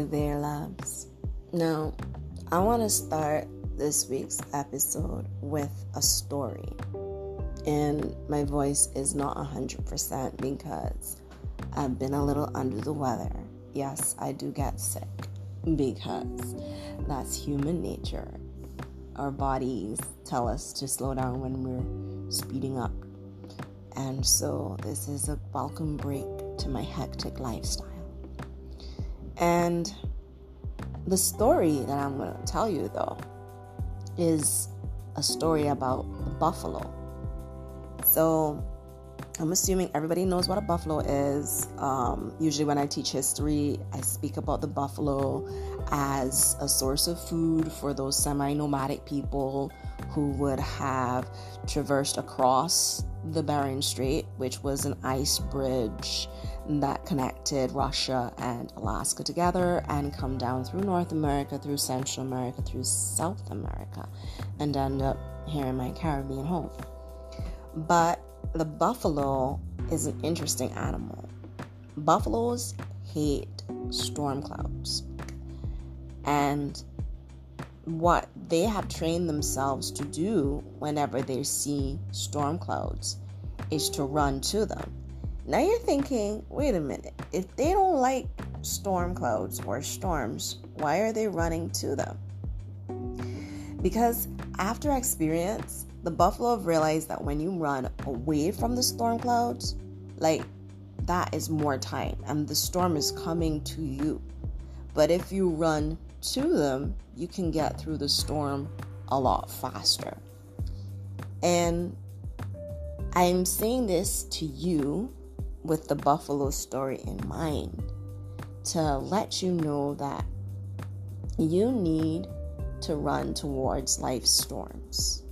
Hey there, loves. Now, I want to start this week's episode with a story. And my voice is not 100% because I've been a little under the weather. Yes, I do get sick because that's human nature. Our bodies tell us to slow down when we're speeding up. And so, this is a welcome break to my hectic lifestyle. And the story that I'm going to tell you, though, is a story about the buffalo. So, I'm assuming everybody knows what a buffalo is. Um, usually, when I teach history, I speak about the buffalo as a source of food for those semi nomadic people who would have traversed across the Bering Strait, which was an ice bridge that connected Russia and Alaska together and come down through North America, through Central America, through South America, and end up here in my Caribbean home. But the buffalo is an interesting animal. Buffaloes hate storm clouds. And what they have trained themselves to do whenever they see storm clouds is to run to them. Now you're thinking, wait a minute, if they don't like storm clouds or storms, why are they running to them? Because after experience, the buffalo have realized that when you run away from the storm clouds, like that is more time and the storm is coming to you. But if you run to them, you can get through the storm a lot faster. And I'm saying this to you with the buffalo story in mind to let you know that you need to run towards life storms.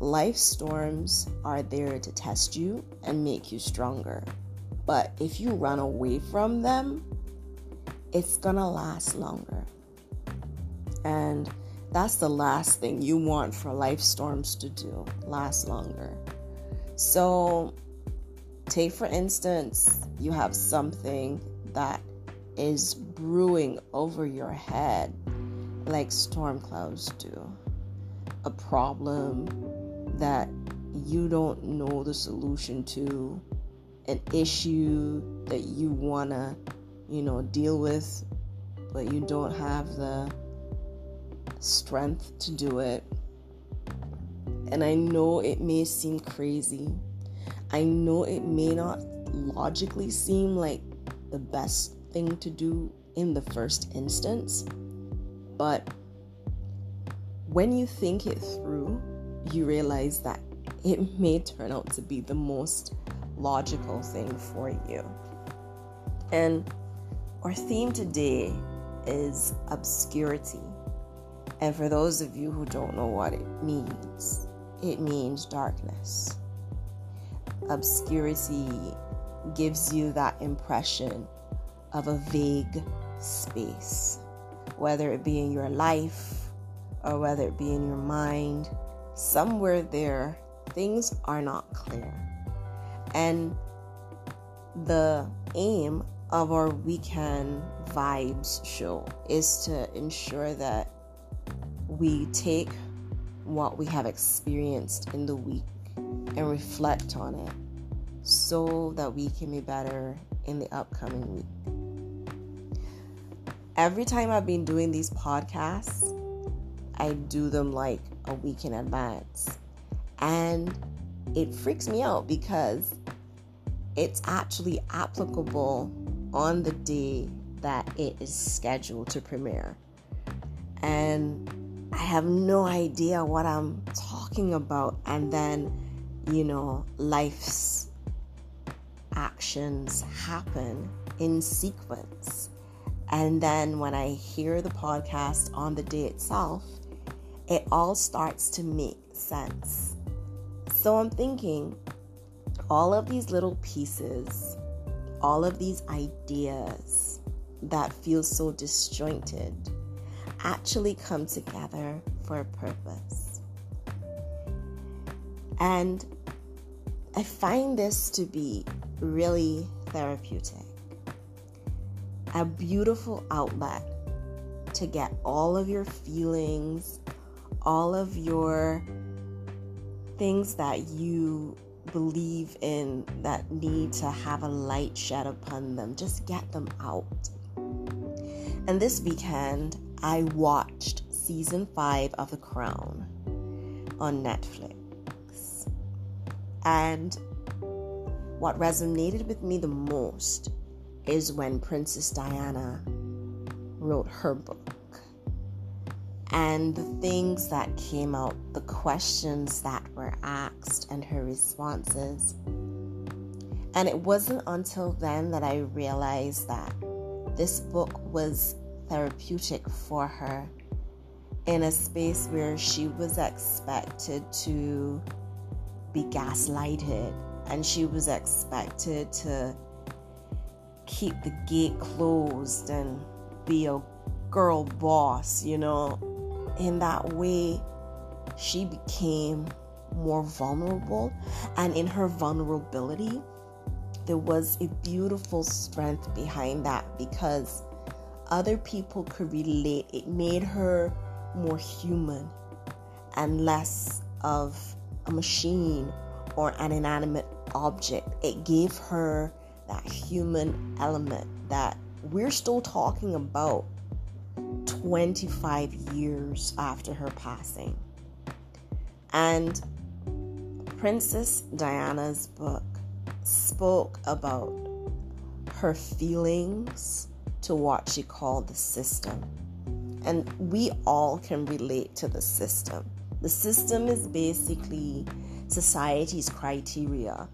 Life storms are there to test you and make you stronger. But if you run away from them, it's gonna last longer. And that's the last thing you want for life storms to do last longer. So, take for instance, you have something that is brewing over your head like storm clouds do. A problem that you don't know the solution to, an issue that you want to, you know, deal with, but you don't have the strength to do it. And I know it may seem crazy. I know it may not logically seem like the best thing to do in the first instance, but when you think it through, you realize that it may turn out to be the most logical thing for you. And our theme today is obscurity. And for those of you who don't know what it means, it means darkness. Obscurity gives you that impression of a vague space, whether it be in your life or whether it be in your mind. Somewhere there, things are not clear. And the aim of our weekend vibes show is to ensure that we take what we have experienced in the week and reflect on it so that we can be better in the upcoming week. Every time I've been doing these podcasts, I do them like a week in advance. And it freaks me out because it's actually applicable on the day that it is scheduled to premiere. And I have no idea what I'm talking about. And then, you know, life's actions happen in sequence. And then when I hear the podcast on the day itself, it all starts to make sense. So I'm thinking all of these little pieces, all of these ideas that feel so disjointed actually come together for a purpose. And I find this to be really therapeutic. a beautiful outlet to get all of your feelings, all of your things that you believe in that need to have a light shed upon them. Just get them out. And this weekend, I watched season five of The Crown on Netflix. And what resonated with me the most is when Princess Diana wrote her book and the things that came out, the questions that were asked, and her responses. And it wasn't until then that I realized that this book was therapeutic for her in a space where she was expected to be gaslighted and she was expected to keep the gate closed and be a girl boss, you know, in that way, she became more vulnerable. And in her vulnerability, there was a beautiful strength behind that because other people could relate. It made her more human and less of a machine or an inanimate object. It gave her that human element that we're still talking about 25 years after her passing. And Princess Diana's book spoke about her feelings to what she called the system. And we all can relate to the system. The system is basically society's criteria,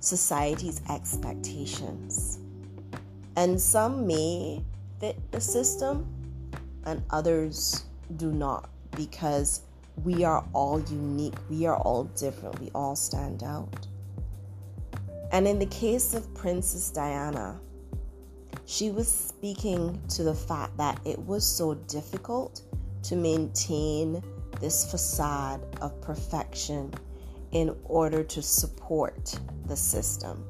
society's expectations. And some may fit the system, and others do not because we are all unique, we are all different, we all stand out. And in the case of Princess Diana, she was speaking to the fact that it was so difficult to maintain this facade of perfection in order to support the system.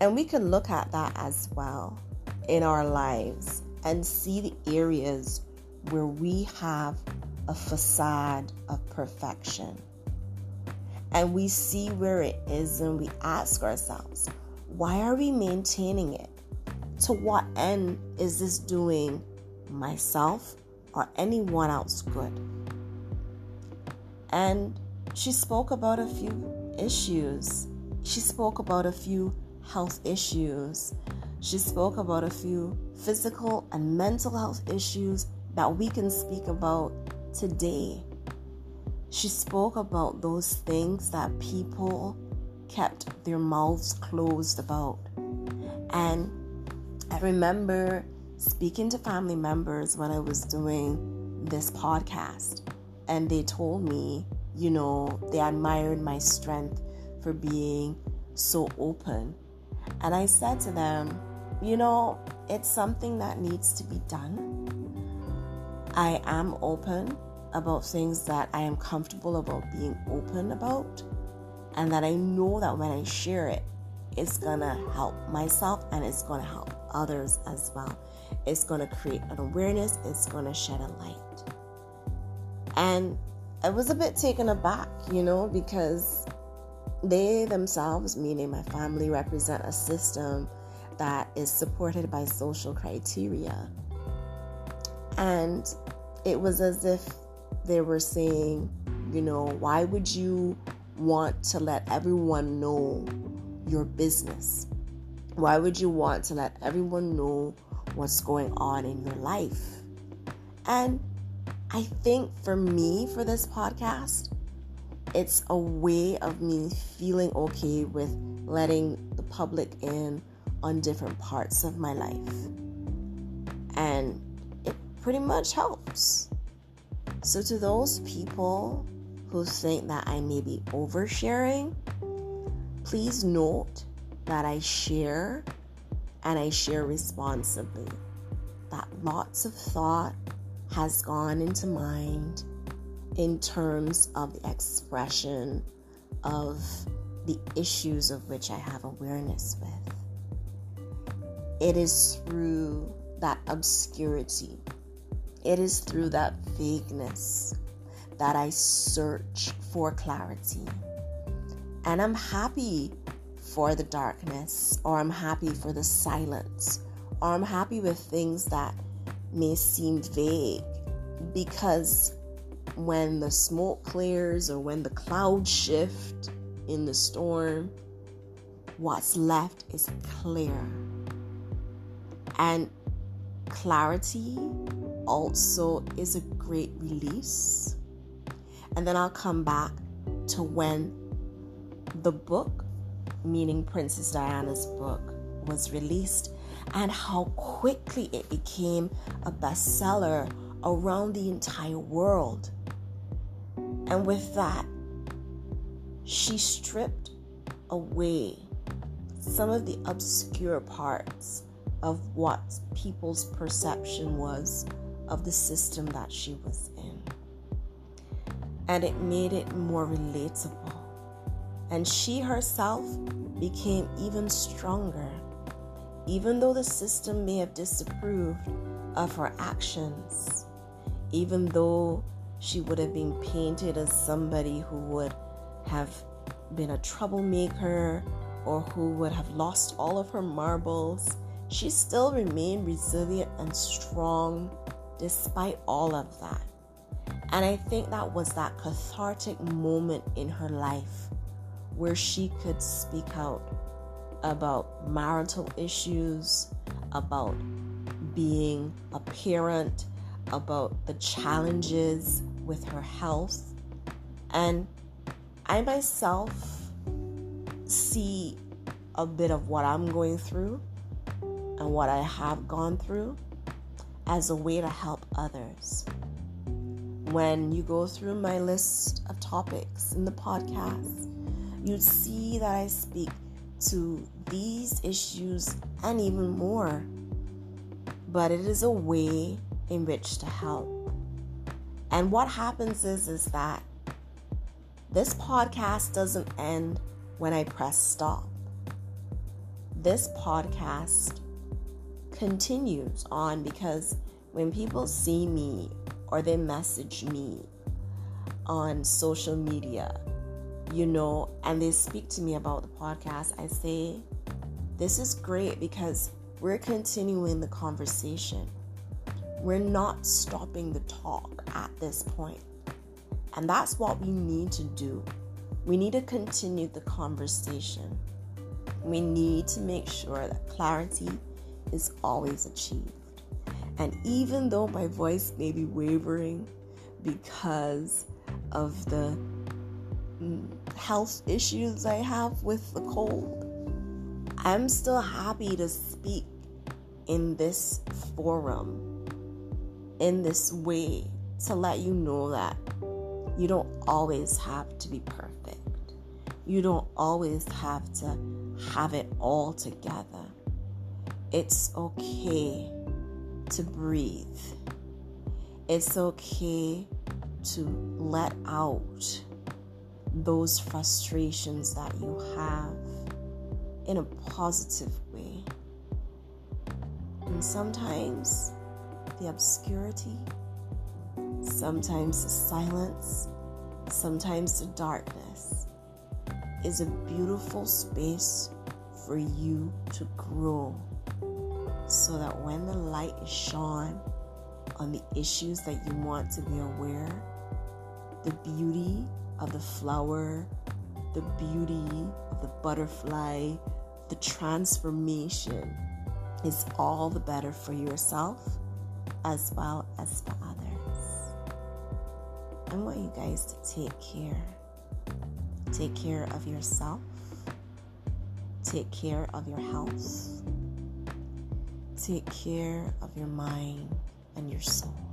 And we can look at that as well in our lives and see the areas where we have a facade of perfection. And we see where it is and we ask ourselves, why are we maintaining it? To what end is this doing myself or anyone else good? And she spoke about a few issues. She spoke about a few health issues she spoke about a few physical and mental health issues that we can speak about today. She spoke about those things that people kept their mouths closed about. And I remember speaking to family members when I was doing this podcast, and they told me, you know, they admired my strength for being so open. And I said to them, you know, it's something that needs to be done. I am open about things that I am comfortable about being open about, and that I know that when I share it, it's gonna help myself and it's gonna help others as well. It's gonna create an awareness, it's gonna shed a light. And I was a bit taken aback, you know, because they themselves, meaning my family, represent a system that is supported by social criteria. And it was as if they were saying, you know, why would you want to let everyone know your business? Why would you want to let everyone know what's going on in your life? And I think for me, for this podcast, it's a way of me feeling okay with letting the public in on different parts of my life. And it pretty much helps. So, to those people who think that I may be oversharing, please note that I share and I share responsibly. That lots of thought has gone into mind in terms of the expression of the issues of which I have awareness with. it is through that obscurity, it is through that vagueness that I search for clarity. And I'm happy for the darkness, or I'm happy for the silence, or I'm happy with things that may seem vague because when the smoke clears or when the clouds shift in the storm, what's left is clear. And clarity also is a great release. And then I'll come back to when the book, meaning Princess Diana's book, was released and how quickly it became a bestseller around the entire world. And with that, she stripped away some of the obscure parts of what people's perception was of the system that she was in. And it made it more relatable. And she herself became even stronger, even though the system may have disapproved of her actions, even though she would have been painted as somebody who would have been a troublemaker or who would have lost all of her marbles, she still remained resilient and strong despite all of that. And I think that was that cathartic moment in her life where she could speak out about marital issues, about being a parent, about the challenges with her health. And I myself see a bit of what I'm going through and what I have gone through as a way to help others. When you go through my list of topics in the podcast, you'd see that I speak to these issues and even more. But it is a way in which to help. And what happens is is that this podcast doesn't end when I press stop. This podcast continues on because when people see me or they message me on social media, you know, and they speak to me about the podcast, I say, This is great because we're continuing the conversation. We're not stopping the talk at this point. And that's what we need to do. We need to continue the conversation. We need to make sure that clarity is always achieved. And even though my voice may be wavering because of the mm, health issues I have with the cold, I'm still happy to speak in this forum, in this way, to let you know that you don't always have to be perfect. You don't always have to have it all together. It's okay to breathe. It's okay to let out those frustrations that you have in a positive way. And sometimes the obscurity, sometimes the silence, sometimes the darkness is a beautiful space for you to grow so that when the light is shone on the issues that you want to be aware, the beauty of the flower, the beauty of the butterfly, the transformation is all the better for yourself as well as for others. I want you guys to take care. Take care of yourself. Take care of your health Take care of your mind and your soul.